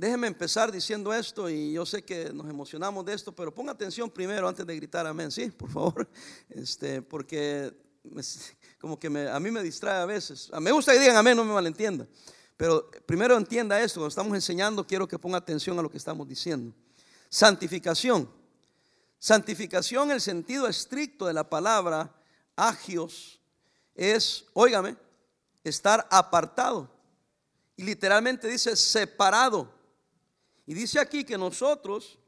déjeme empezar diciendo esto y yo sé que nos emocionamos de esto, pero ponga atención primero antes de gritar amén, sí, por favor, este, porque como que a mí me distrae a veces. Me gusta que digan amén, no me malentienda, pero primero entienda esto, cuando estamos enseñando quiero que ponga atención a lo que estamos diciendo. Santificación. Santificación, el sentido estricto de la palabra agios, es, óigame, estar apartado. Y literalmente dice separado. Y dice aquí que nosotros,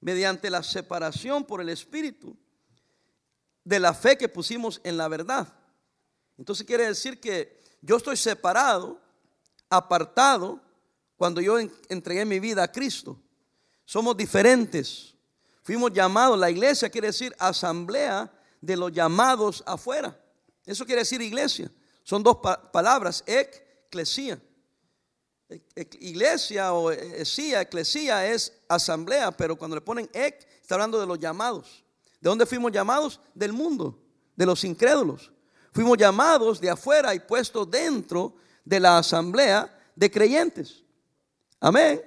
mediante la separación por el Espíritu, de la fe que pusimos en la verdad. Entonces quiere decir que yo estoy separado, apartado, cuando yo entregué mi vida a Cristo. Somos diferentes. Fuimos llamados, la iglesia quiere decir asamblea de los llamados afuera. Eso quiere decir iglesia. Son dos palabras, eclesia. Iglesia o esía, eclesia es asamblea, pero cuando le ponen ec, está hablando de los llamados. ¿De dónde fuimos llamados? Del mundo, de los incrédulos. Fuimos llamados de afuera y puestos dentro de la asamblea de creyentes. Amén.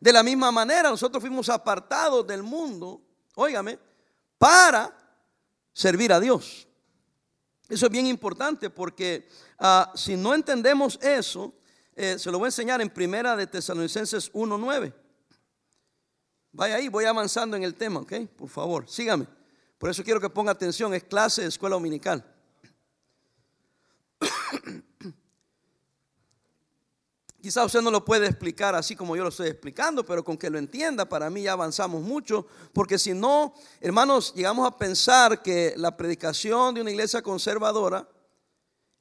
De la misma manera, nosotros fuimos apartados del mundo, óigame, para servir a Dios. Eso es bien importante porque ah, si no entendemos eso, eh, se lo voy a enseñar en primera de Tesalonicenses 1.9. Vaya ahí, voy avanzando en el tema, ¿ok? Por favor, sígame. Por eso quiero que ponga atención, es clase de escuela dominical. Quizá usted no lo puede explicar así como yo lo estoy explicando, pero con que lo entienda, para mí ya avanzamos mucho, porque si no, hermanos, llegamos a pensar que la predicación de una iglesia conservadora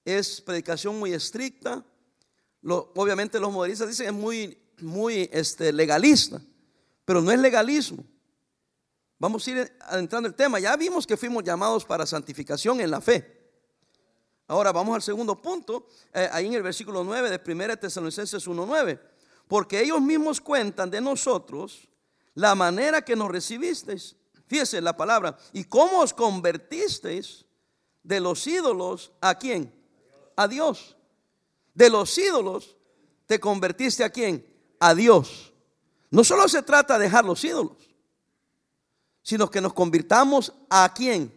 es predicación muy estricta. Obviamente los modernistas dicen es muy, muy este, legalista, pero no es legalismo. Vamos a ir adentrando el tema. Ya vimos que fuimos llamados para santificación en la fe. Ahora vamos al segundo punto, eh, ahí en el versículo 9 de 1 Tesalonicenses 1.9. Porque ellos mismos cuentan de nosotros la manera que nos recibisteis. Fíjese la palabra. ¿Y cómo os convertisteis de los ídolos a quién? A Dios. De los ídolos te convertiste a quién? A Dios. No solo se trata de dejar los ídolos, sino que nos convirtamos a quién?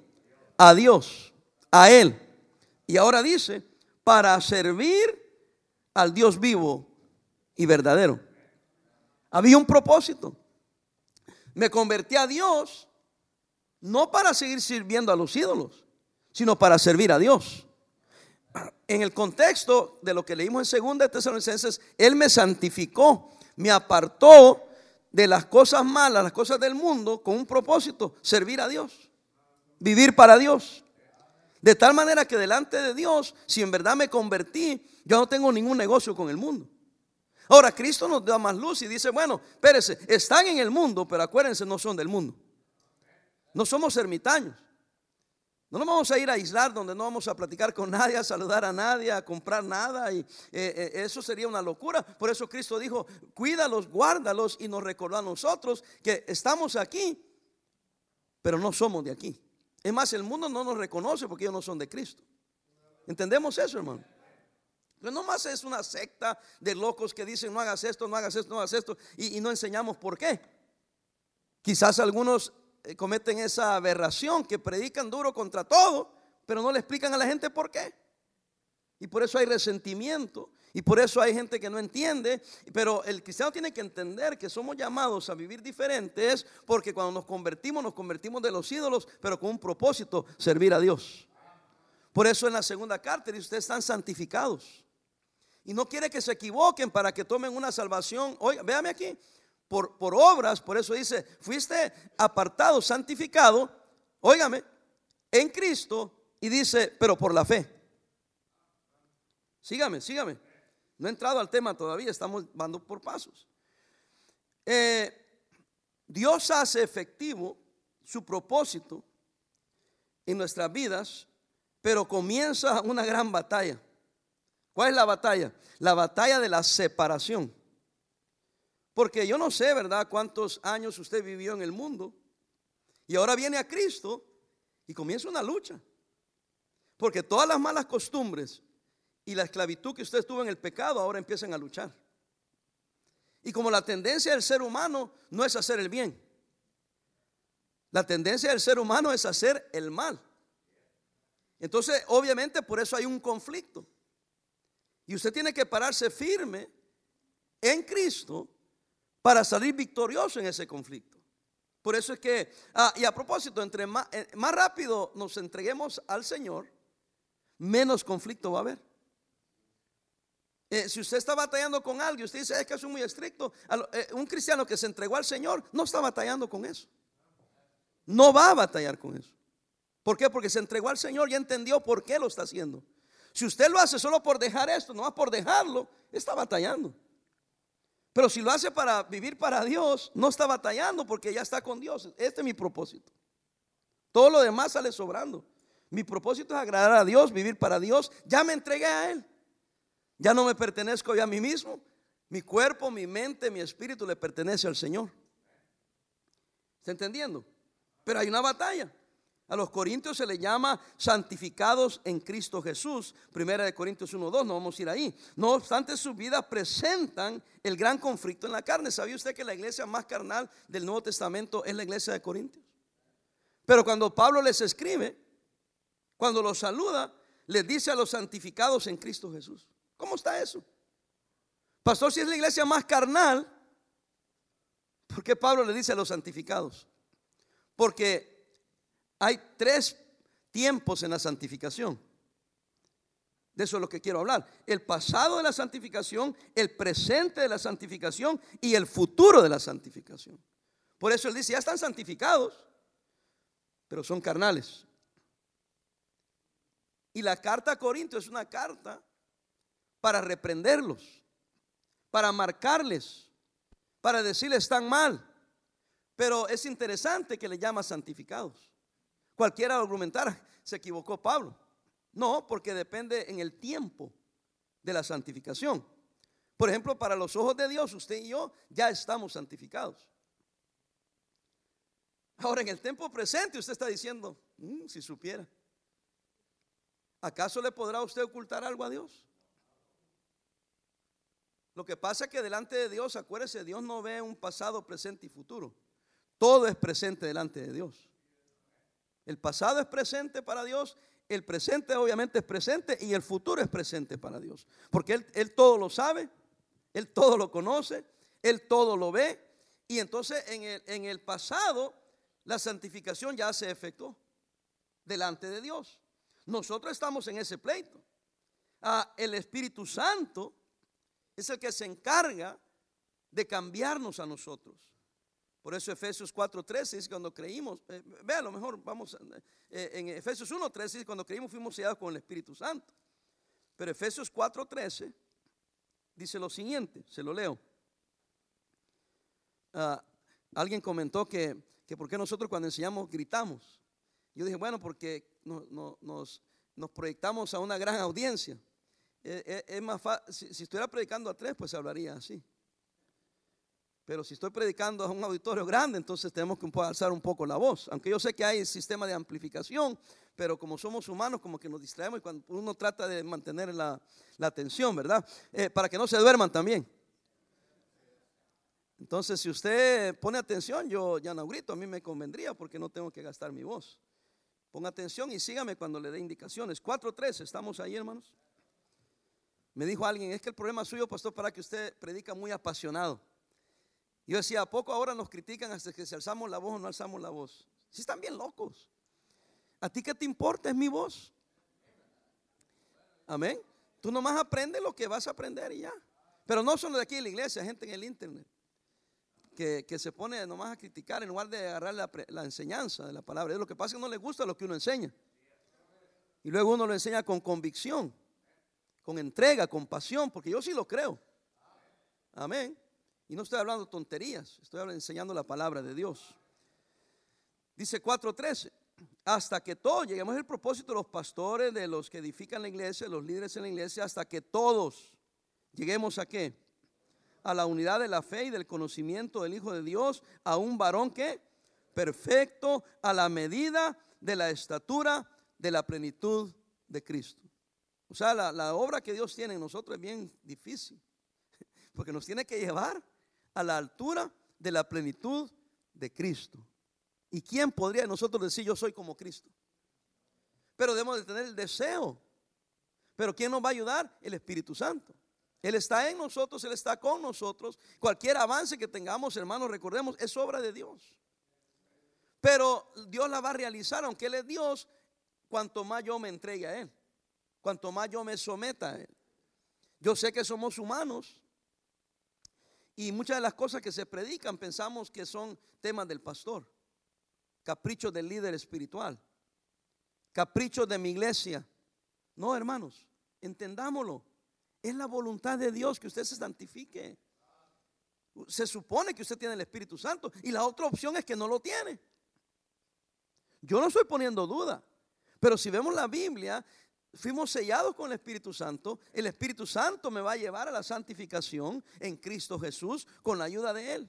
A Dios, a Él. Y ahora dice, para servir al Dios vivo y verdadero. Había un propósito. Me convertí a Dios no para seguir sirviendo a los ídolos, sino para servir a Dios. En el contexto de lo que leímos en 2 Tesalonicenses, Él me santificó, me apartó de las cosas malas, las cosas del mundo, con un propósito, servir a Dios, vivir para Dios. De tal manera que delante de Dios, si en verdad me convertí, yo no tengo ningún negocio con el mundo. Ahora, Cristo nos da más luz y dice, bueno, espérense, están en el mundo, pero acuérdense, no son del mundo. No somos ermitaños. No nos vamos a ir a aislar donde no vamos a platicar con nadie, a saludar a nadie, a comprar nada. Y eh, eh, eso sería una locura. Por eso Cristo dijo, cuídalos, guárdalos y nos recordó a nosotros que estamos aquí, pero no somos de aquí. Es más, el mundo no nos reconoce porque ellos no son de Cristo. ¿Entendemos eso, hermano? Pero no más es una secta de locos que dicen no hagas esto, no hagas esto, no hagas esto y, no enseñamos por qué. Quizás algunos cometen esa aberración que predican duro contra todo, pero no le explican a la gente por qué. Y por eso hay resentimiento y por eso hay gente que no entiende, pero el cristiano tiene que entender que somos llamados a vivir diferentes porque cuando nos convertimos, nos convertimos de los ídolos, pero con un propósito, servir a Dios. Por eso en la segunda carta dice, ustedes están santificados. Y no quiere que se equivoquen para que tomen una salvación. Oiga, véame aquí, por, por obras, por eso dice, fuiste apartado, santificado, óigame, en Cristo, y dice, pero por la fe. Sígame, sígame. No he entrado al tema todavía, estamos dando por pasos. Eh, Dios hace efectivo su propósito en nuestras vidas, pero comienza una gran batalla. ¿Cuál es la batalla? La batalla de la separación. Porque yo no sé, ¿verdad?, cuántos años usted vivió en el mundo y ahora viene a Cristo y comienza una lucha. Porque todas las malas costumbres y la esclavitud que usted estuvo en el pecado ahora empiezan a luchar. Y como la tendencia del ser humano no es hacer el bien, la tendencia del ser humano es hacer el mal. Entonces, obviamente, por eso hay un conflicto. Y usted tiene que pararse firme en Cristo para salir victorioso en ese conflicto. Por eso es que, ah, y a propósito, entre más, eh, más rápido nos entreguemos al Señor, menos conflicto va a haber. Eh, si usted está batallando con algo, usted dice, es que es muy estricto. Eh, un cristiano que se entregó al Señor no está batallando con eso. No va a batallar con eso. ¿Por qué? Porque se entregó al Señor y entendió por qué lo está haciendo. Si usted lo hace solo por dejar esto, no más por dejarlo, está batallando. Pero si lo hace para vivir para Dios, no está batallando porque ya está con Dios. Este es mi propósito. Todo lo demás sale sobrando. Mi propósito es agradar a Dios, vivir para Dios. Ya me entregué a Él. Ya no me pertenezco yo a mí mismo. Mi cuerpo, mi mente, mi espíritu le pertenece al Señor. ¿Está entendiendo? Pero hay una batalla. A los corintios se le llama santificados en Cristo Jesús. Primera de Corintios 1.2, no vamos a ir ahí. No obstante, sus vidas presentan el gran conflicto en la carne. ¿Sabía usted que la iglesia más carnal del Nuevo Testamento es la iglesia de Corintios? Pero cuando Pablo les escribe, cuando los saluda, les dice a los santificados en Cristo Jesús. ¿Cómo está eso? Pastor, si es la iglesia más carnal, ¿por qué Pablo le dice a los santificados? Porque hay tres tiempos en la santificación. De eso es lo que quiero hablar. El pasado de la santificación, el presente de la santificación y el futuro de la santificación. Por eso él dice, ya están santificados, pero son carnales. Y la carta a Corinto es una carta para reprenderlos, para marcarles, para decirles están mal. Pero es interesante que le llama santificados. Cualquiera argumentar, se equivocó Pablo. No, porque depende en el tiempo de la santificación. Por ejemplo, para los ojos de Dios, usted y yo ya estamos santificados. Ahora, en el tiempo presente, usted está diciendo, mm, si supiera, ¿acaso le podrá usted ocultar algo a Dios? Lo que pasa es que delante de Dios, acuérdese, Dios no ve un pasado, presente y futuro. Todo es presente delante de Dios. El pasado es presente para Dios, el presente obviamente es presente y el futuro es presente para Dios. Porque Él, todo lo sabe, Él todo lo conoce, Él todo lo ve. Y entonces en el, en el pasado la santificación ya se efectuó delante de Dios. Nosotros estamos en ese pleito. Ah, el Espíritu Santo es el que se encarga de cambiarnos a nosotros. Por eso Efesios 4:13 dice cuando creímos, eh, vea, a lo mejor vamos, eh, en Efesios 1:13 dice cuando creímos fuimos sellados con el Espíritu Santo. Pero Efesios 4:13 dice lo siguiente, se lo leo. Ah, alguien comentó que, que por qué nosotros cuando enseñamos gritamos. Yo dije, bueno, porque nos, nos proyectamos a una gran audiencia. Eh, eh, es, más fácil, si, estuviera predicando a tres, pues hablaría así. Pero si estoy predicando a un auditorio grande, entonces tenemos que alzar un poco la voz. Aunque yo sé que hay sistema de amplificación, pero como somos humanos, como que nos distraemos y cuando uno trata de mantener la, atención, ¿verdad? Eh, para que no se duerman también. Entonces, si usted pone atención, yo ya no grito, a mí me convendría porque no tengo que gastar mi voz. Ponga atención y sígame cuando le dé indicaciones. 4.3, ¿estamos ahí, hermanos? Me dijo alguien, es que el problema suyo, pastor, para que usted predica muy apasionado. Yo decía, ¿a poco ahora nos critican hasta que si alzamos la voz o no alzamos la voz? Si están bien locos. ¿A ti qué te importa? Es mi voz. Amén. Tú nomás aprendes lo que vas a aprender y ya. Pero no solo de aquí en la iglesia, gente en el internet. Que, se pone nomás a criticar en lugar de agarrar la, la enseñanza de la palabra. Lo que pasa es que no le gusta lo que uno enseña. Y luego uno lo enseña con convicción con entrega, con pasión, porque yo sí lo creo. Amén. Y no estoy hablando tonterías, estoy enseñando la palabra de Dios. Dice 4.13, hasta que todos, lleguemos al propósito de los pastores, de los que edifican la iglesia, los líderes en la iglesia, hasta que todos lleguemos a qué? A la unidad de la fe y del conocimiento del Hijo de Dios, a un varón que perfecto a la medida de la estatura de la plenitud de Cristo. O sea, la, obra que Dios tiene en nosotros es bien difícil, porque nos tiene que llevar a la altura de la plenitud de Cristo. ¿Y quién podría nosotros decir yo soy como Cristo? Pero debemos de tener el deseo. Pero ¿quién nos va a ayudar? El Espíritu Santo. Él está en nosotros, Él está con nosotros. Cualquier avance que tengamos, hermanos, recordemos, es obra de Dios. Pero Dios la va a realizar, aunque Él es Dios, cuanto más yo me entregue a Él, cuanto más yo me someta a Él. Yo sé que somos humanos y muchas de las cosas que se predican pensamos que son temas del pastor, caprichos del líder espiritual, caprichos de mi iglesia. No, hermanos, entendámoslo. Es la voluntad de Dios que usted se santifique. Se supone que usted tiene el Espíritu Santo y la otra opción es que no lo tiene. Yo no estoy poniendo duda, pero si vemos la Biblia, fuimos sellados con el Espíritu Santo. El Espíritu Santo me va a llevar a la santificación en Cristo Jesús con la ayuda de Él.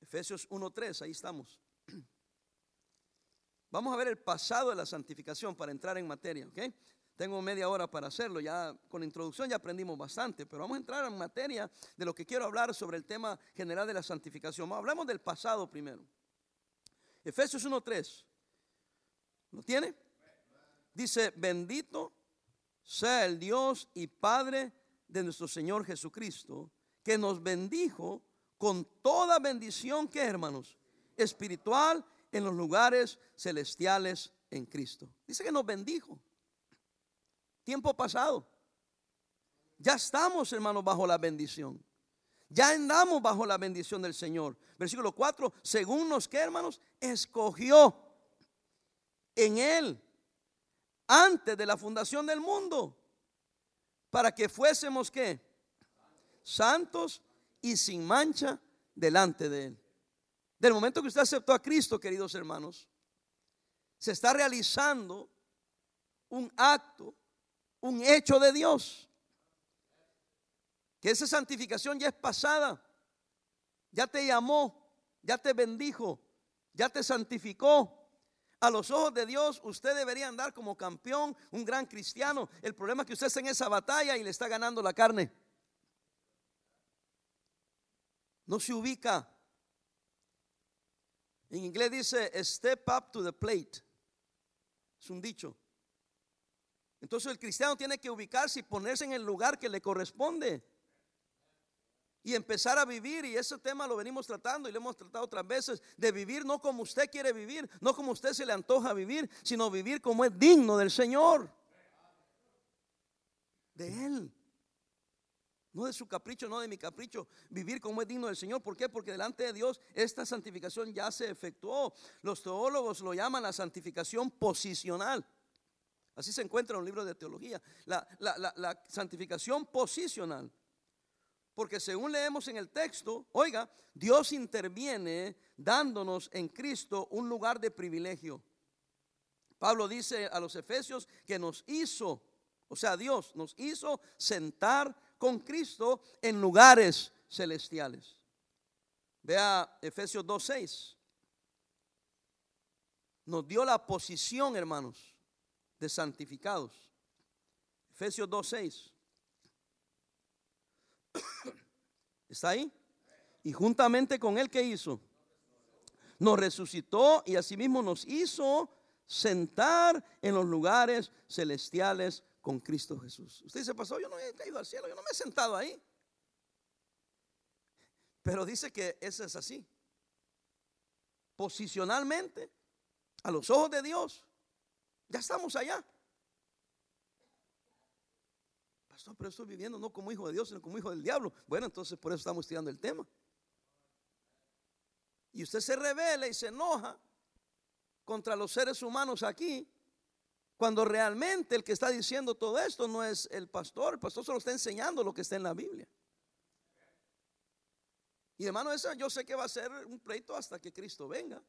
Efesios 1.3, ahí estamos. Vamos a ver el pasado de la santificación para entrar en materia, ¿ok? Tengo media hora para hacerlo, ya con introducción ya aprendimos bastante, pero vamos a entrar en materia de lo que quiero hablar sobre el tema general de la santificación. Hablamos del pasado primero. Efesios 1.3. ¿Lo tiene? Dice, bendito sea el Dios y Padre de nuestro Señor Jesucristo, que nos bendijo con toda bendición que hermanos, espiritual en los lugares celestiales en Cristo. Dice que nos bendijo. Tiempo pasado. Ya estamos, hermanos, bajo la bendición. Ya andamos bajo la bendición del Señor. Versículo 4, según nos que, hermanos, escogió en Él antes de la fundación del mundo para que fuésemos qué? Santos y sin mancha delante de Él. Del momento que usted aceptó a Cristo, queridos hermanos, se está realizando un acto, un hecho de Dios. Que esa santificación ya es pasada. Ya te llamó, ya te bendijo, ya te santificó. A los ojos de Dios usted debería andar como campeón, un gran cristiano. El problema es que usted está en esa batalla y le está ganando la carne. No se ubica. En inglés dice, step up to the plate. Es un dicho. Entonces el cristiano tiene que ubicarse y ponerse en el lugar que le corresponde. Y empezar a vivir, y ese tema lo venimos tratando y lo hemos tratado otras veces, de vivir no como usted quiere vivir, no como usted se le antoja vivir, sino vivir como es digno del Señor. De Él. No de su capricho, no de mi capricho. Vivir como es digno del Señor. ¿Por qué? Porque delante de Dios esta santificación ya se efectuó. Los teólogos lo llaman la santificación posicional. Así se encuentra en un libro de teología. La, la santificación posicional. Porque según leemos en el texto, oiga, Dios interviene dándonos en Cristo un lugar de privilegio. Pablo dice a los efesios que nos hizo, o sea, Dios nos hizo sentar con Cristo en lugares celestiales. Vea Efesios 2.6. Nos dio la posición, hermanos, de santificados. Efesios 2.6. ¿Está ahí? Y juntamente con él, ¿qué hizo? Nos resucitó y asimismo nos hizo sentar en los lugares celestiales con Cristo Jesús. Usted dice, pasó, yo no he caído al cielo, yo no me he sentado ahí. Pero dice que eso es así. Posicionalmente, a los ojos de Dios, ya estamos allá. Pastor, pero estoy viviendo no como hijo de Dios, sino como hijo del diablo. Bueno, entonces por eso estamos tirando el tema. Y usted se revela y se enoja contra los seres humanos aquí cuando realmente el que está diciendo todo esto no es el pastor, el pastor solo está enseñando lo que está en la Biblia. Y hermano, esa yo sé que va a ser un pleito hasta que Cristo venga.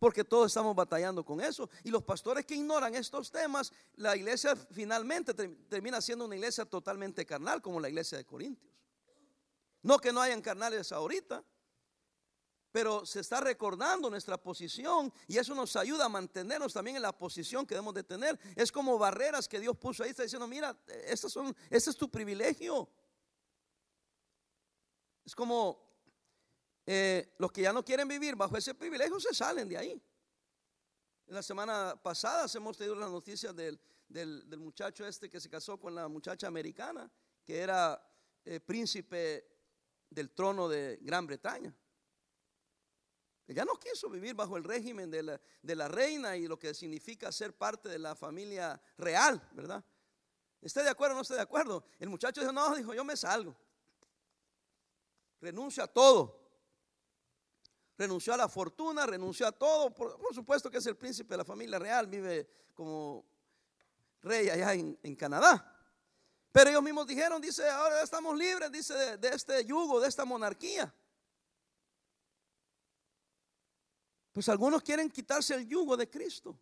Porque todos estamos batallando con eso. Y los pastores que ignoran estos temas, la iglesia finalmente termina siendo una iglesia totalmente carnal, como la iglesia de Corintios. No que no hayan carnales ahorita, pero se está recordando nuestra posición y eso nos ayuda a mantenernos también en la posición que debemos de tener. Es como barreras que Dios puso ahí, está diciendo, mira, estas son, este es tu privilegio. Es como eh, los que ya no quieren vivir bajo ese privilegio se salen de ahí. La semana pasada hemos tenido las noticias del, del, muchacho este que se casó con la muchacha americana, que era eh, príncipe del trono de Gran Bretaña. Ella no quiso vivir bajo el régimen de la, de la, reina y lo que significa ser parte de la familia real, ¿verdad? ¿Esté de acuerdo o no esté de acuerdo? El muchacho dijo, no, dijo, yo me salgo. Renuncio a todo. Renunció a la fortuna, renunció a todo. Por, supuesto que es el príncipe de la familia real, vive como rey allá en, Canadá. Pero ellos mismos dijeron, dice, ahora estamos libres, dice, de este yugo, de esta monarquía. Pues algunos quieren quitarse el yugo de Cristo.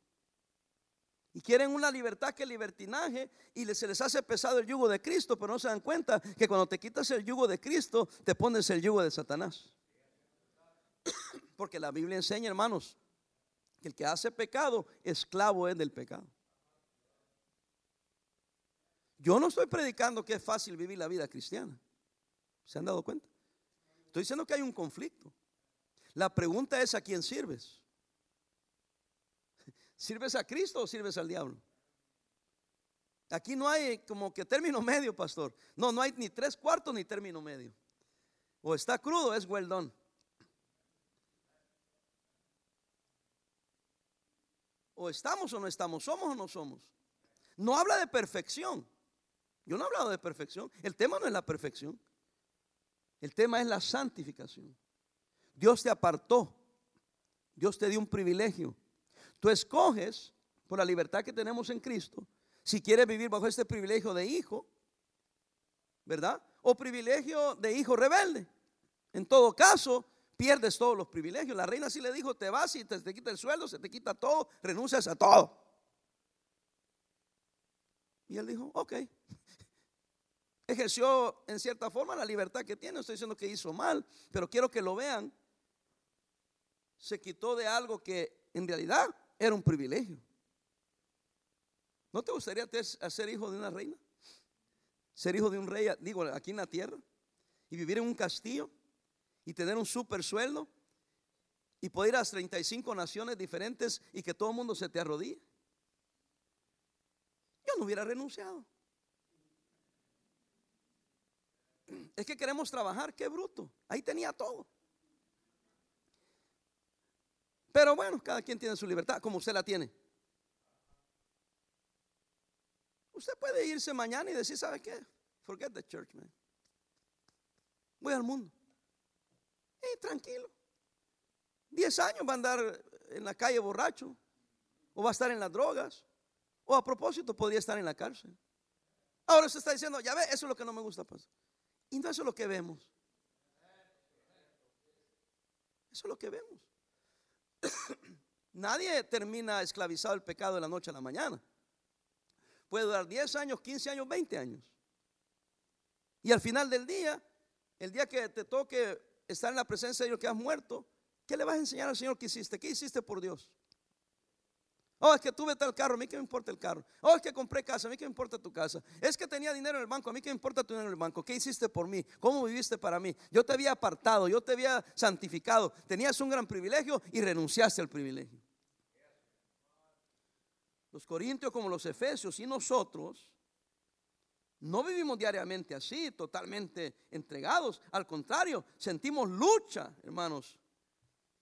Y quieren una libertad que libertinaje y se les hace pesado el yugo de Cristo, pero no se dan cuenta que cuando te quitas el yugo de Cristo, te pones el yugo de Satanás. Porque la Biblia enseña, hermanos, que el que hace pecado, esclavo es del pecado. Yo no estoy predicando que es fácil vivir la vida cristiana. ¿Se han dado cuenta? Estoy diciendo que hay un conflicto. La pregunta es a quién sirves. ¿Sirves a Cristo o sirves al diablo? Aquí no hay como que término medio, pastor. No, no hay ni tres cuartos ni término medio. O está crudo, es well O estamos o no estamos, somos o no somos. No habla de perfección. Yo no he hablado de perfección. El tema no es la perfección. El tema es la santificación. Dios te apartó. Dios te dio un privilegio. Tú escoges, por la libertad que tenemos en Cristo, si quieres vivir bajo este privilegio de hijo, ¿verdad? O privilegio de hijo rebelde. En todo caso, pierdes todos los privilegios. La reina sí le dijo, te vas y te, te quita el sueldo, se te quita todo, renuncias a todo. Y él dijo, ok. Ejerció en cierta forma la libertad que tiene. Estoy diciendo que hizo mal, pero quiero que lo vean se quitó de algo que en realidad era un privilegio. ¿No te gustaría ser hijo de una reina? Ser hijo de un rey, digo, aquí en la tierra, y vivir en un castillo y tener un super sueldo y poder ir a las 35 naciones diferentes y que todo el mundo se te arrodille. Yo no hubiera renunciado. Es que queremos trabajar, qué bruto. Ahí tenía todo. Pero bueno, cada quien tiene su libertad, como usted la tiene. Usted puede irse mañana y decir, ¿sabe qué? Forget the church, man. Voy al mundo. Y tranquilo. Diez años va a andar en la calle borracho. O va a estar en las drogas. O a propósito podría estar en la cárcel. Ahora usted está diciendo, ya ve, eso es lo que no me gusta, pastor. Y no eso es lo que vemos. Eso es lo que vemos. Nadie termina esclavizado el pecado de la noche a la mañana. Puede durar 10 años, 15 años, 20 años. Y al final del día, el día que te toque estar en la presencia de Dios que has muerto, ¿qué le vas a enseñar al Señor que hiciste? ¿Qué hiciste por Dios? Oh, es que tuve tal carro, a mí que me importa el carro. Oh, es que compré casa, a mí que me importa tu casa. Es que tenía dinero en el banco, a mí que me importa tu dinero en el banco. ¿Qué hiciste por mí? ¿Cómo viviste para mí? Yo te había apartado, yo te había santificado. Tenías un gran privilegio y renunciaste al privilegio. Los corintios como los efesios y nosotros no vivimos diariamente así, totalmente entregados. Al contrario, sentimos lucha, hermanos,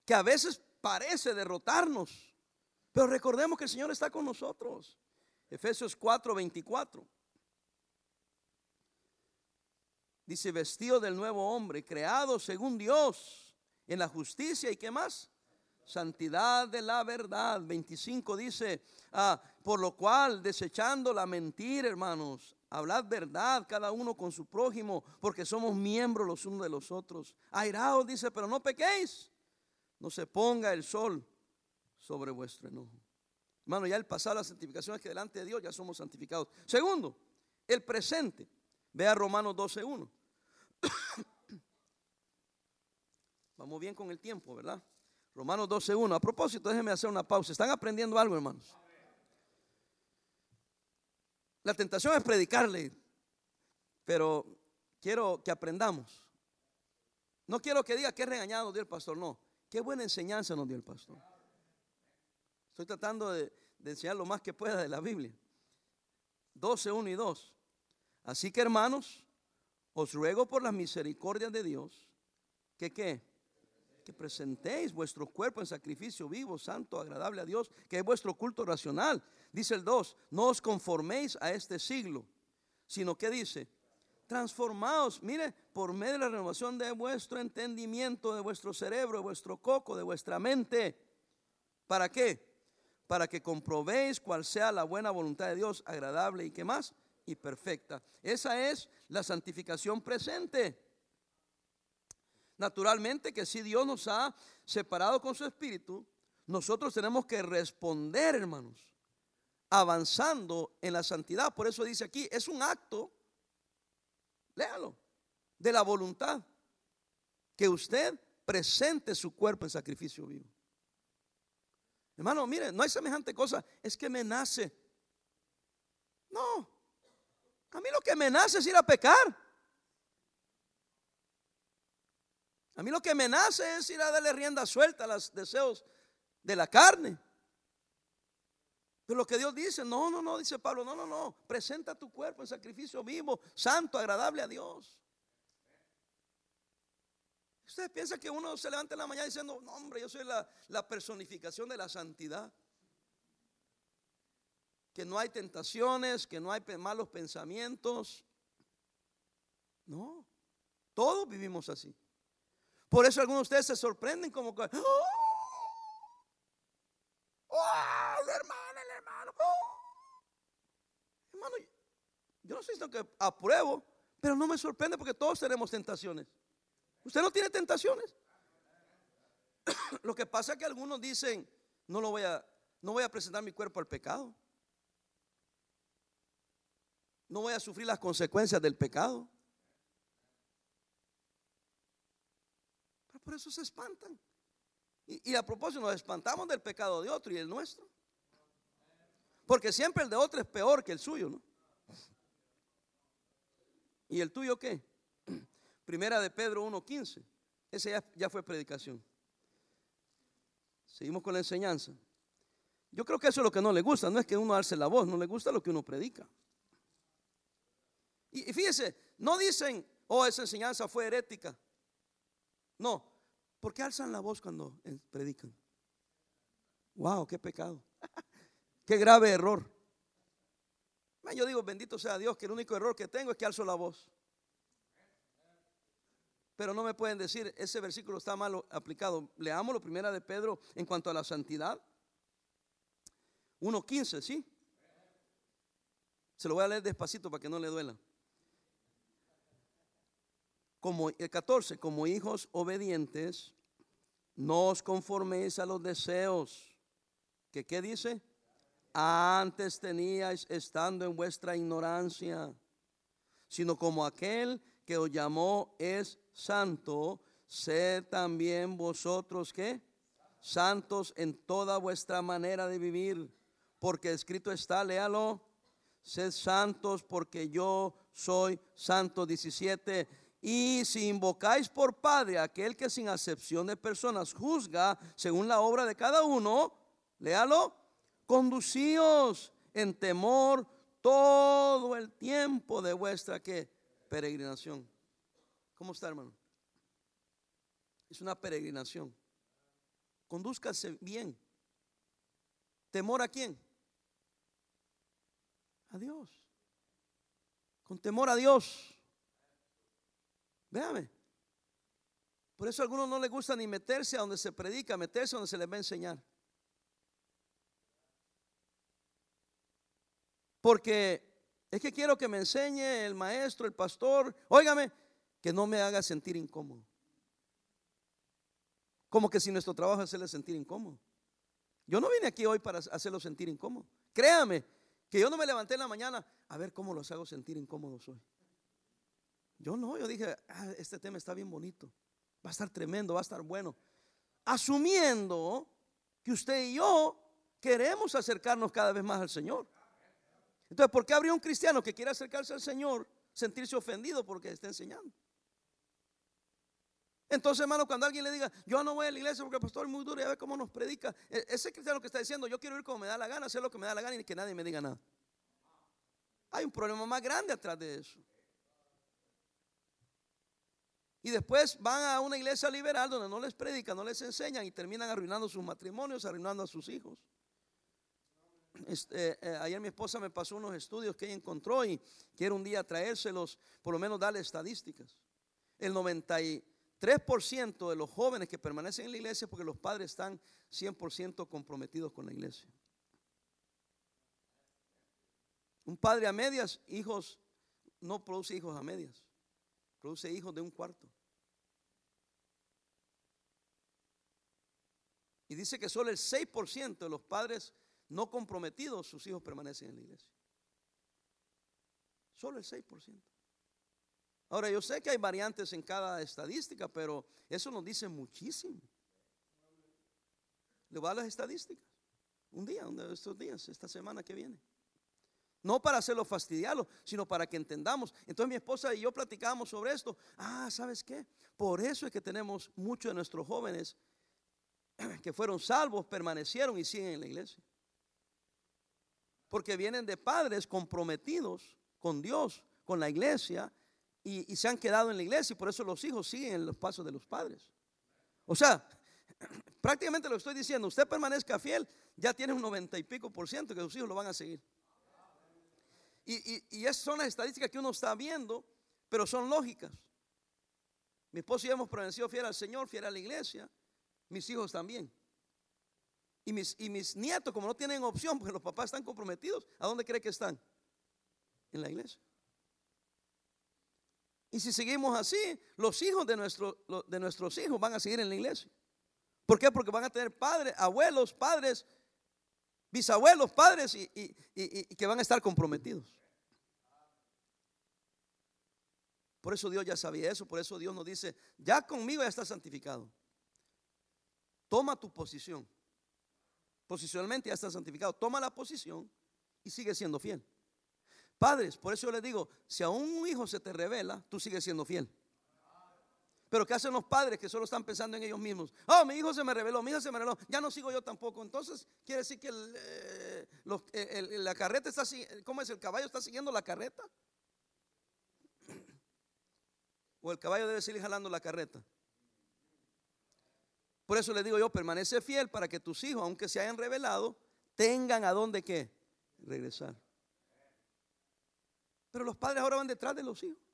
que a veces parece derrotarnos. Pero recordemos que el Señor está con nosotros. Efesios 4, 24. Dice, vestido del nuevo hombre, creado según Dios, en la justicia y qué más? Santidad de la verdad. 25 dice, ah, por lo cual, desechando la mentira, hermanos, hablad verdad cada uno con su prójimo, porque somos miembros los unos de los otros. Airaos, dice, pero no pequéis, no se ponga el sol sobre vuestro enojo. Hermano, ya el pasado, la santificación es que delante de Dios ya somos santificados. Segundo, el presente. Vea Romanos 12.1. Vamos bien con el tiempo, ¿verdad? Romanos 12.1. A propósito, déjenme hacer una pausa. ¿Están aprendiendo algo, hermanos? La tentación es predicarle, pero quiero que aprendamos. No quiero que diga qué regañado nos dio el pastor, no. Qué buena enseñanza nos dio el pastor. Estoy tratando de, enseñar lo más que pueda de la Biblia. 12, 1 y 2. Así que hermanos, os ruego por las misericordias de Dios, que qué? Que presentéis vuestro cuerpo en sacrificio vivo, santo, agradable a Dios, que es vuestro culto racional. Dice el 2, no os conforméis a este siglo, sino que dice, transformaos, mire, por medio de la renovación de vuestro entendimiento, de vuestro cerebro, de vuestro coco, de vuestra mente. ¿Para qué? Para que comprobéis cuál sea la buena voluntad de Dios, agradable y qué más, y perfecta. Esa es la santificación presente. Naturalmente que si Dios nos ha separado con su espíritu, nosotros tenemos que responder, hermanos, avanzando en la santidad. Por eso dice aquí, es un acto, léalo, de la voluntad, que usted presente su cuerpo en sacrificio vivo. Hermano, mire, no hay semejante cosa, es que me nace. No, a mí lo que me nace es ir a pecar. A mí lo que me nace es ir a darle rienda suelta a los deseos de la carne. Pero lo que Dios dice, no, no, no, dice Pablo, no, no, no, presenta tu cuerpo en sacrificio vivo, santo, agradable a Dios. Ustedes piensan que uno se levanta en la mañana diciendo, no, hombre, yo soy la, la personificación de la santidad. Que no hay tentaciones, que no hay malos pensamientos. No, todos vivimos así. Por eso algunos de ustedes se sorprenden como que, ¡Oh! ¡Oh, hermano, el hermano! ¡Oh! Hermano, yo no sé si que apruebo, pero no me sorprende porque todos tenemos tentaciones. ¿Usted no tiene tentaciones? Lo que pasa es que algunos dicen, no lo voy a, no voy a presentar mi cuerpo al pecado. No voy a sufrir las consecuencias del pecado. Por eso se espantan. Y, a propósito, nos espantamos del pecado de otro y el nuestro. Porque siempre el de otro es peor que el suyo, ¿no? ¿Y el tuyo qué? Primera de Pedro 1.15. Ese ya, ya, fue predicación. Seguimos con la enseñanza. Yo creo que eso es lo que no le gusta. No es que uno alce la voz, no le gusta lo que uno predica. Y, y fíjese, no dicen, oh, esa enseñanza fue herética. No, ¿Por qué alzan la voz cuando predican? Wow, qué pecado. qué grave error. Yo digo, bendito sea Dios, que el único error que tengo es que alzo la voz. Pero no me pueden decir, ese versículo está mal aplicado. Leamos lo primera de Pedro en cuanto a la santidad. 1.15, ¿sí? Se lo voy a leer despacito para que no le duela. Como el 14, como hijos obedientes, no os conforméis a los deseos. Que qué dice? Antes teníais estando en vuestra ignorancia, sino como aquel que os llamó es santo, sed también vosotros que santos en toda vuestra manera de vivir, porque escrito está, léalo, sed santos porque yo soy santo. 17 y si invocáis por Padre aquel que sin acepción de personas juzga según la obra de cada uno, léalo, conducíos en temor todo el tiempo de vuestra peregrinación. ¿Cómo está, hermano? Es una peregrinación. Condúzcase bien. ¿Temor a quién? A Dios. Con temor a Dios. Véame. Por eso a algunos no les gusta ni meterse a donde se predica, meterse a donde se les va a enseñar. Porque es que quiero que me enseñe el maestro, el pastor, óigame, que no me haga sentir incómodo. Como que si nuestro trabajo es hacerle sentir incómodo. Yo no vine aquí hoy para hacerlo sentir incómodo. Créame que yo no me levanté en la mañana a ver cómo los hago sentir incómodos hoy. Yo no, yo dije, ah, este tema está bien bonito, va a estar tremendo, va a estar bueno. Asumiendo que usted y yo queremos acercarnos cada vez más al Señor. Entonces, ¿por qué habría un cristiano que quiere acercarse al Señor sentirse ofendido porque está enseñando? Entonces, hermano, cuando alguien le diga, yo no voy a la iglesia porque el pastor es muy duro y a ver cómo nos predica, e-, ese cristiano que está diciendo, yo quiero ir como me da la gana, hacer lo que me da la gana y que nadie me diga nada. Hay un problema más grande atrás de eso. Y después van a una iglesia liberal donde no les predican, no les enseñan y terminan arruinando sus matrimonios, arruinando a sus hijos. Este, eh, ayer mi esposa me pasó unos estudios que ella encontró y quiero un día traérselos, por lo menos darle estadísticas. El 93% de los jóvenes que permanecen en la iglesia porque los padres están 100% comprometidos con la iglesia. Un padre a medias, hijos, no produce hijos a medias, produce hijos de un cuarto. Y dice que solo el 6% de los padres no comprometidos, sus hijos permanecen en la iglesia. Solo el 6%. Ahora, yo sé que hay variantes en cada estadística, pero eso nos dice muchísimo. Le voy a las estadísticas. Un día, uno de estos días, esta semana que viene. No para hacerlo fastidiarlo, sino para que entendamos. Entonces mi esposa y yo platicábamos sobre esto. Ah, ¿sabes qué? Por eso es que tenemos muchos de nuestros jóvenes que fueron salvos, permanecieron y siguen en la iglesia. Porque vienen de padres comprometidos con Dios, con la iglesia, y, se han quedado en la iglesia, y por eso los hijos siguen en los pasos de los padres. O sea, prácticamente lo estoy diciendo, usted permanezca fiel, ya tiene un noventa y pico por ciento que sus hijos lo van a seguir. Y, y, esas son las estadísticas que uno está viendo, pero son lógicas. Mi esposo y yo hemos permanecido fiel al Señor, fiel a la iglesia, mis hijos también. Y mis, y mis nietos, como no tienen opción, porque los papás están comprometidos, ¿a dónde cree que están? En la iglesia. Y si seguimos así, los hijos de, nuestro, de nuestros hijos van a seguir en la iglesia. ¿Por qué? Porque van a tener padres, abuelos, padres, bisabuelos, padres y, y que van a estar comprometidos. Por eso Dios ya sabía eso, por eso Dios nos dice, ya conmigo ya está santificado. Toma tu posición. Posicionalmente ya está santificado. Toma la posición y sigue siendo fiel. Padres, por eso yo les digo, si a un hijo se te revela, tú sigues siendo fiel. Pero ¿qué hacen los padres que solo están pensando en ellos mismos? Oh, mi hijo se me reveló, mi hijo se me reveló, ya no sigo yo tampoco. Entonces quiere decir que eh, la carreta está, ¿cómo es? ¿El caballo está siguiendo la carreta? ¿O el caballo debe seguir jalando la carreta? Por eso le digo yo, permanece fiel para que tus hijos, aunque se hayan revelado, tengan a dónde qué regresar. Pero los padres ahora van detrás de los hijos.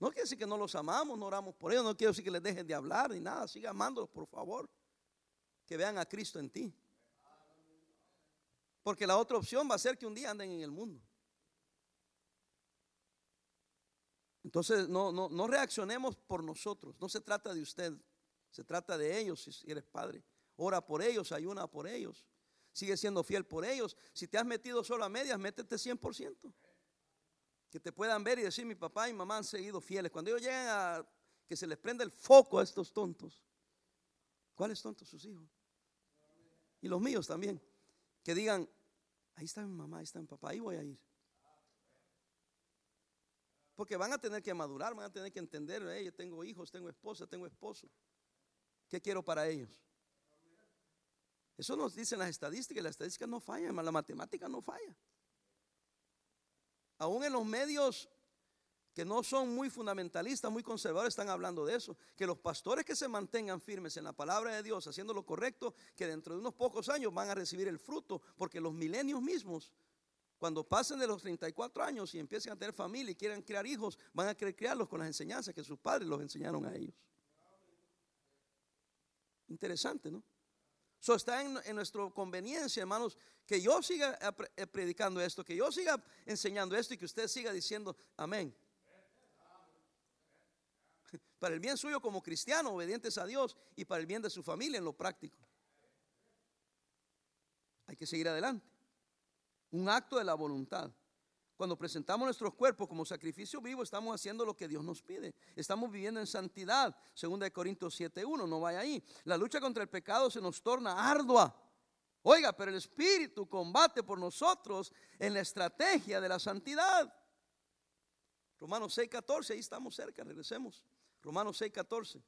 No quiere decir que no los amamos, no oramos por ellos, no quiere decir que les dejen de hablar ni nada. Siga amándolos, por favor. Que vean a Cristo en ti. Porque la otra opción va a ser que un día anden en el mundo. Entonces no, no, no reaccionemos por nosotros. No se trata de usted. Se trata de ellos si eres padre. Ora por ellos, ayuna por ellos. Sigue siendo fiel por ellos. Si te has metido solo a medias, métete 100%. Que te puedan ver y decir, mi papá y mamá han seguido fieles. Cuando ellos llegan a que se les prenda el foco a estos tontos. ¿Cuáles tontos? Sus hijos. Y los míos también. Que digan, ahí está mi mamá, ahí está mi papá, ahí voy a ir. Porque van a tener que madurar, van a tener que entender, yo tengo hijos, tengo esposa, tengo esposo. ¿Qué quiero para ellos? Eso nos dicen las estadísticas, las estadísticas no fallan, la matemática no falla. Aún en los medios que no son muy fundamentalistas, muy conservadores, están hablando de eso. Que los pastores que se mantengan firmes en la palabra de Dios, haciendo lo correcto, que dentro de unos pocos años van a recibir el fruto, porque los milenios mismos, cuando pasen de los 34 años y empiecen a tener familia y quieran criar hijos, van a querer criarlos con las enseñanzas que sus padres los enseñaron a ellos. Interesante, ¿no? So está en, en nuestra conveniencia, hermanos, que yo siga eh, predicando esto, que yo siga enseñando esto y que usted siga diciendo amén. Para el bien suyo como cristiano, obedientes a Dios y para el bien de su familia en lo práctico. Hay que seguir adelante. Un acto de la voluntad. Cuando presentamos nuestros cuerpos como sacrificio vivo, estamos haciendo lo que Dios nos pide. Estamos viviendo en santidad. Segunda de Corintios 7.1, no vaya ahí. La lucha contra el pecado se nos torna ardua. Oiga, pero el Espíritu combate por nosotros en la estrategia de la santidad. Romanos 6.14, ahí estamos cerca, regresemos. Romanos 6, 14.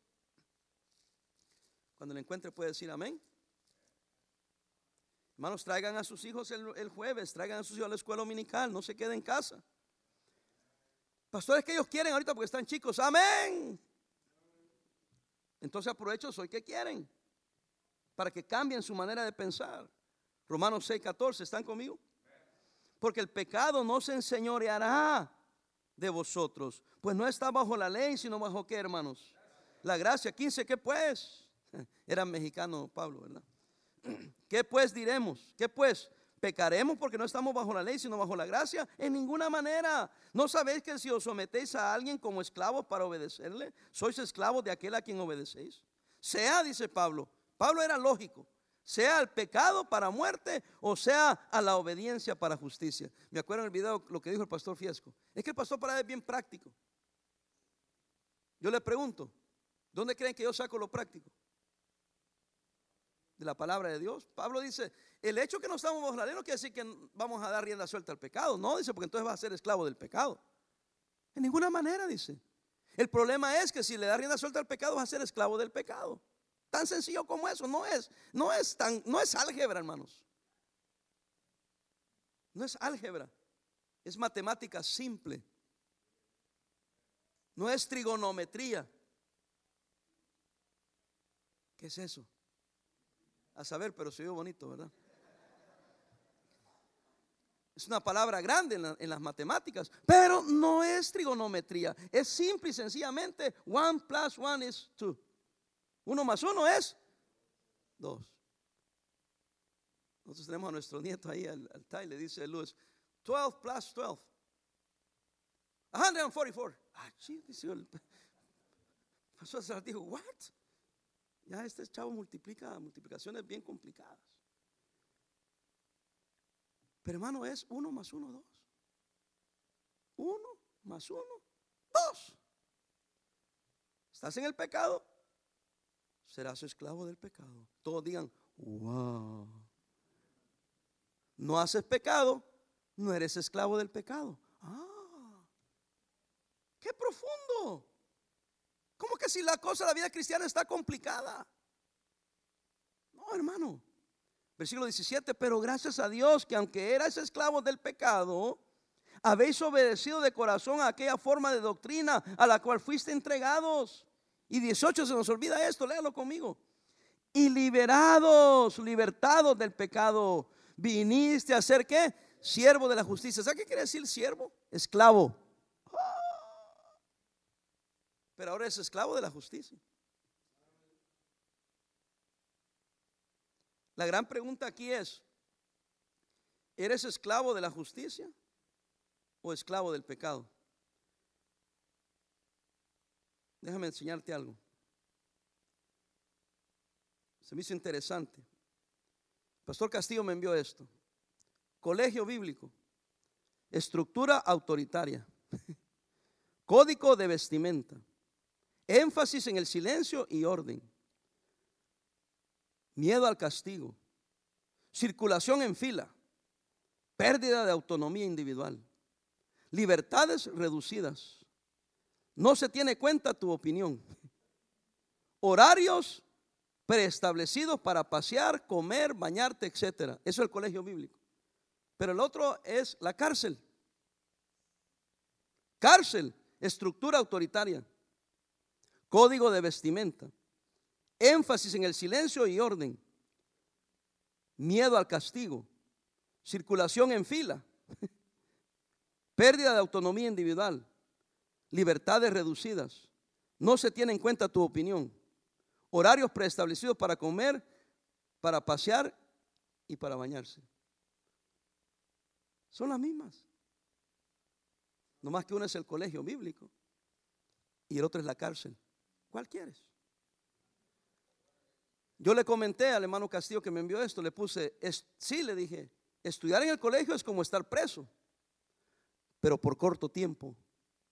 Cuando le encuentre puede decir amén. Hermanos, traigan a sus hijos el, jueves, traigan a sus hijos a la escuela dominical, no se queden en casa. Pastores que ellos quieren ahorita porque están chicos, amén. Entonces aprovecho, soy que quieren, para que cambien su manera de pensar. Romanos 6, 14, ¿están conmigo? Porque el pecado no se enseñoreará de vosotros, pues no está bajo la ley, sino bajo qué, hermanos? La gracia, 15, ¿qué pues? Era mexicano Pablo, ¿verdad? ¿Qué pues diremos? ¿Qué pues? ¿Pecaremos porque no estamos bajo la ley, sino bajo la gracia? En ninguna manera. ¿No sabéis que si os sometéis a alguien como esclavos para obedecerle, sois esclavos de aquel a quien obedecéis? Sea, dice Pablo, Pablo era lógico, sea al pecado para muerte o sea a la obediencia para justicia. Me acuerdo en el video lo que dijo el pastor Fiesco. Es que el pastor para es bien práctico. Yo le pregunto, ¿dónde creen que yo saco lo práctico? De la palabra de Dios. Pablo dice, el hecho que no estamos bajo la ley no quiere decir que vamos a dar rienda suelta al pecado. No, dice, porque entonces va a ser esclavo del pecado. En ninguna manera, dice. El problema es que si le da rienda suelta al pecado, va a ser esclavo del pecado. Tan sencillo como eso. No es, no es tan, no es álgebra, hermanos. No es álgebra. Es matemática simple. No es trigonometría. ¿Qué es eso? A saber, pero se vio bonito, ¿verdad? Es una palabra grande en, las matemáticas, pero no es trigonometría. Es simple y sencillamente one plus one is two. Uno más uno es dos. Nosotros tenemos a nuestro nieto ahí al, al le dice Luis, 12 plus 12. 144. Ah, sí, dice el pastor dijo, what? Ya este chavo multiplica multiplicaciones bien complicadas. Pero hermano, es uno más uno, dos. Uno más uno, dos. ¿Estás en el pecado? Serás esclavo del pecado. Todos digan, wow. No haces pecado, no eres esclavo del pecado. Ah, qué profundo. ¿Cómo que si la cosa de la vida cristiana está complicada? No, hermano. Versículo 17, pero gracias a Dios que aunque erais esclavos del pecado, habéis obedecido de corazón a aquella forma de doctrina a la cual fuiste entregados. Y 18 se nos olvida esto, léalo conmigo. Y liberados, libertados del pecado, viniste a ser qué? Siervo de la justicia. ¿Sabes qué quiere decir siervo? Esclavo pero ahora es esclavo de la justicia. La gran pregunta aquí es, ¿eres esclavo de la justicia o esclavo del pecado? Déjame enseñarte algo. Se me hizo interesante. Pastor Castillo me envió esto. Colegio bíblico. Estructura autoritaria. Código de vestimenta. Énfasis en el silencio y orden. Miedo al castigo. Circulación en fila. Pérdida de autonomía individual. Libertades reducidas. No se tiene cuenta tu opinión. Horarios preestablecidos para pasear, comer, bañarte, etc. Eso es el colegio bíblico. Pero el otro es la cárcel. Cárcel, estructura autoritaria código de vestimenta, énfasis en el silencio y orden, miedo al castigo, circulación en fila, pérdida de autonomía individual, libertades reducidas, no se tiene en cuenta tu opinión, horarios preestablecidos para comer, para pasear y para bañarse. Son las mismas. No más que uno es el colegio bíblico y el otro es la cárcel. ¿Cuál quieres? Yo le comenté al hermano Castillo que me envió esto, le puse, sí, le dije, estudiar en el colegio es como estar preso, pero por corto tiempo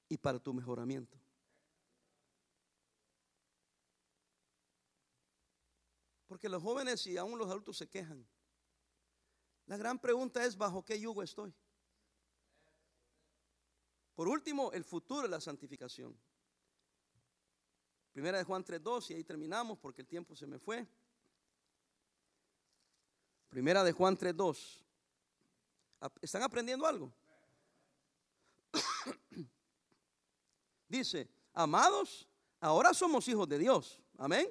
y para tu mejoramiento. Porque los jóvenes y aún los adultos se quejan. La gran pregunta es, ¿bajo qué yugo estoy? Por último, el futuro de la santificación. Primera de Juan 3.2 y ahí terminamos porque el tiempo se me fue. Primera de Juan 3.2. ¿Están aprendiendo algo? Dice, amados, ahora somos hijos de Dios. Amén.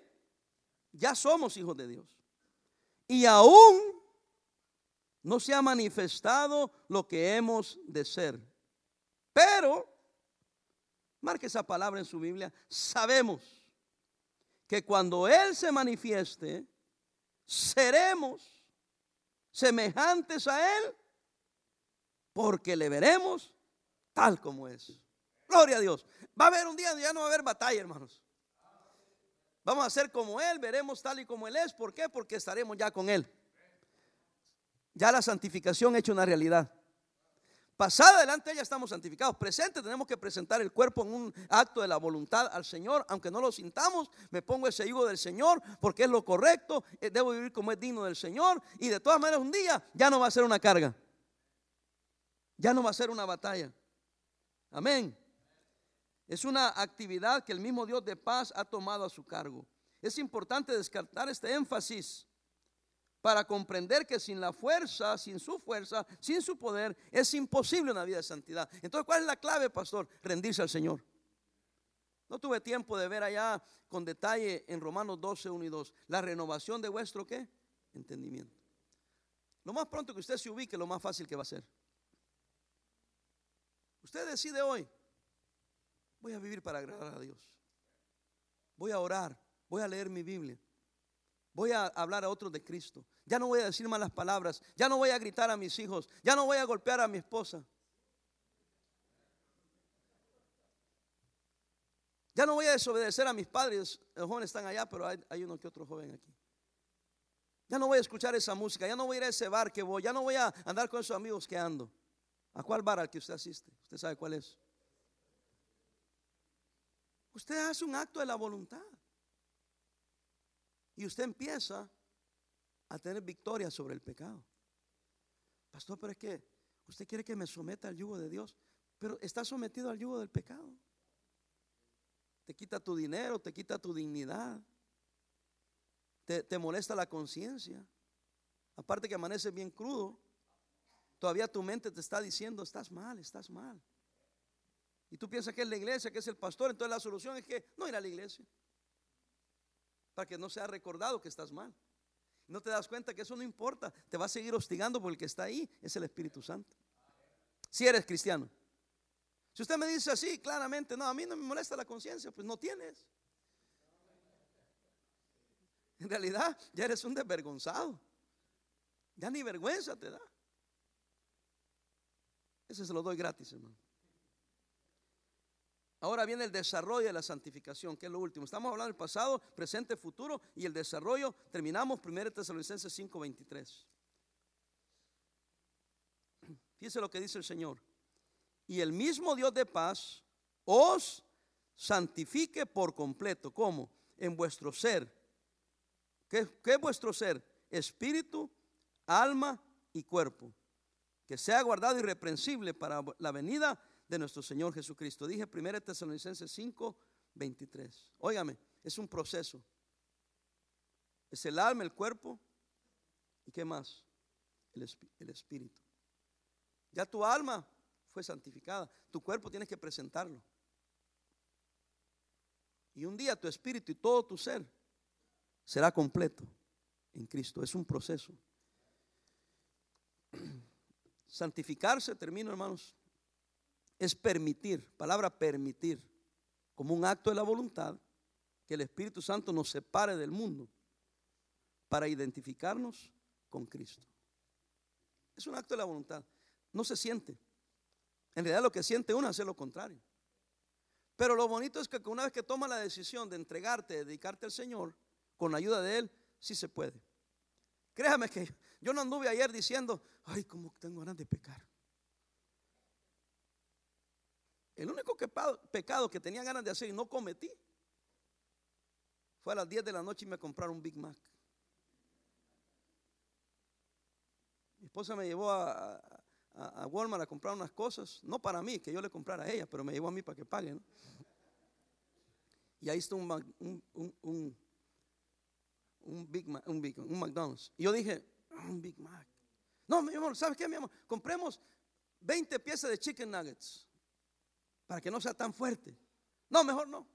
Ya somos hijos de Dios. Y aún no se ha manifestado lo que hemos de ser. Pero, marque esa palabra en su Biblia, sabemos que cuando Él se manifieste, seremos semejantes a Él, porque le veremos tal como es. Gloria a Dios. Va a haber un día donde ya no va a haber batalla, hermanos. Vamos a ser como Él, veremos tal y como Él es. ¿Por qué? Porque estaremos ya con Él. Ya la santificación hecho una realidad. Pasada adelante ya estamos santificados. Presente tenemos que presentar el cuerpo en un acto de la voluntad al Señor. Aunque no lo sintamos, me pongo ese higo del Señor porque es lo correcto. Eh, debo vivir como es digno del Señor. Y de todas maneras un día ya no va a ser una carga. Ya no va a ser una batalla. Amén. Es una actividad que el mismo Dios de paz ha tomado a su cargo. Es importante descartar este énfasis para comprender que sin la fuerza, sin su fuerza, sin su poder, es imposible una vida de santidad. Entonces, ¿cuál es la clave, pastor? Rendirse al Señor. No tuve tiempo de ver allá con detalle en Romanos 12, 1 y 2, la renovación de vuestro qué? Entendimiento. Lo más pronto que usted se ubique, lo más fácil que va a ser. Usted decide hoy, voy a vivir para agradar a Dios. Voy a orar, voy a leer mi Biblia. Voy a hablar a otros de Cristo. Ya no voy a decir malas palabras. Ya no voy a gritar a mis hijos. Ya no voy a golpear a mi esposa. Ya no voy a desobedecer a mis padres. Los jóvenes están allá, pero hay, uno que otro joven aquí. Ya no voy a escuchar esa música. Ya no voy a ir a ese bar que voy. Ya no voy a andar con esos amigos que ando. ¿A cuál bar al que usted asiste? Usted sabe cuál es. Usted hace un acto de la voluntad. Y usted empieza a tener victoria sobre el pecado. Pastor, pero es que usted quiere que me someta al yugo de Dios, pero está sometido al yugo del pecado. Te quita tu dinero, te quita tu dignidad, te, molesta la conciencia. Aparte que amanece bien crudo, todavía tu mente te está diciendo, estás mal, estás mal. Y tú piensas que es la iglesia, que es el pastor, entonces la solución es que no ir a la iglesia para que no sea recordado que estás mal. No te das cuenta que eso no importa, te va a seguir hostigando porque el que está ahí es el Espíritu Santo. Si eres cristiano. Si usted me dice así claramente, no, a mí no me molesta la conciencia, pues no tienes. En realidad ya eres un desvergonzado. Ya ni vergüenza te da. Ese se lo doy gratis, hermano. Ahora viene el desarrollo de la santificación, que es lo último. Estamos hablando del pasado, presente, futuro y el desarrollo. Terminamos 1 Tesalonicenses 5:23. Fíjese lo que dice el Señor. Y el mismo Dios de paz os santifique por completo. ¿Cómo? En vuestro ser. ¿Qué, es vuestro ser? Espíritu, alma y cuerpo. Que sea guardado irreprensible para la venida de nuestro Señor Jesucristo. Dije 1 Tesalonicenses 5, 23. Óigame, es un proceso. Es el alma, el cuerpo y qué más? El, el espíritu. Ya tu alma fue santificada, tu cuerpo tienes que presentarlo. Y un día tu espíritu y todo tu ser será completo en Cristo. Es un proceso. Santificarse, termino hermanos, es permitir, palabra permitir, como un acto de la voluntad, que el Espíritu Santo nos separe del mundo para identificarnos con Cristo. Es un acto de la voluntad. No se siente. En realidad lo que siente uno es lo contrario. Pero lo bonito es que una vez que toma la decisión de entregarte, de dedicarte al Señor, con la ayuda de Él, sí se puede. Créame que yo no anduve ayer diciendo, ay, como tengo ganas de pecar. El único pecado que tenía ganas de hacer y no cometí fue a las 10 de la noche y me compraron un Big Mac. Mi esposa me llevó a, Walmart a comprar unas cosas, no para mí, que yo le comprara a ella, pero me llevó a mí para que pague. Y ahí está un, un, Big Mac, un, Big, un McDonald's. Y yo dije, ah, un Big Mac. No, mi amor, ¿sabes qué, mi amor? Compremos 20 piezas de chicken nuggets para que no sea tan fuerte. No, mejor no.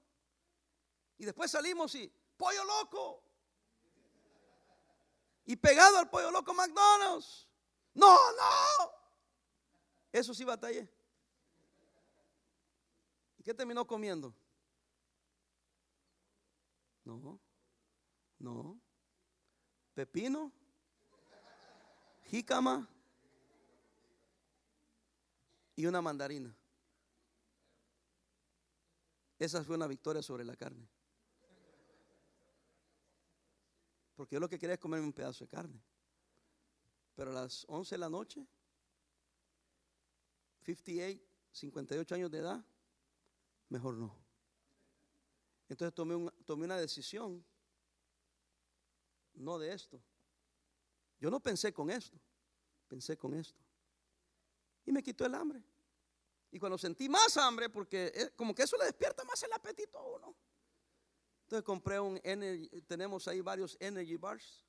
Y después salimos y, pollo loco. Y pegado al pollo loco McDonald's. No, no. Eso sí batallé. ¿Y qué terminó comiendo? No, no. Pepino, jícama y una mandarina. Esa fue una victoria sobre la carne. Porque yo lo que quería es comerme un pedazo de carne. Pero a las 11 de la noche, 58, 58 años de edad, mejor no. Entonces tomé, tomé una decisión, no de esto. Yo no pensé con esto, pensé con esto. Y me quitó el hambre. Y cuando sentí más hambre, porque como que eso le despierta más el apetito a uno. Entonces compré un energy, tenemos ahí varios energy bars.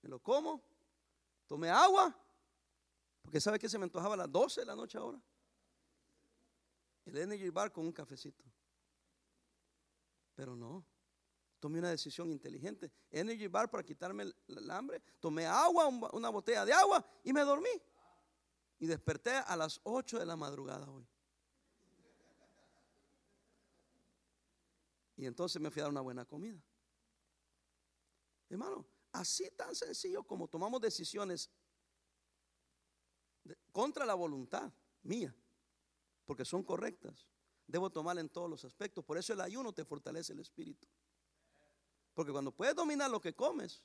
Me lo como, tomé agua, porque sabe que se me antojaba a las 12 de la noche ahora. El energy bar con un cafecito. Pero no, tomé una decisión inteligente. Energy bar para quitarme el, hambre. Tomé agua, una botella de agua y me dormí. Y desperté a las 8 de la madrugada hoy. Y entonces me fui a dar una buena comida. Hermano, así tan sencillo como tomamos decisiones contra la voluntad mía, porque son correctas, debo tomar en todos los aspectos. Por eso el ayuno te fortalece el espíritu. Porque cuando puedes dominar lo que comes,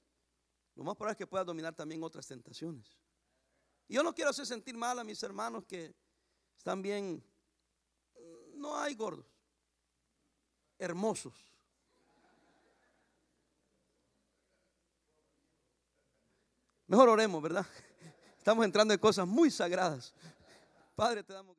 lo más probable es que puedas dominar también otras tentaciones. Yo no quiero hacer sentir mal a mis hermanos que están bien. No hay gordos hermosos. Mejor oremos, ¿verdad? Estamos entrando en cosas muy sagradas. Padre, te damos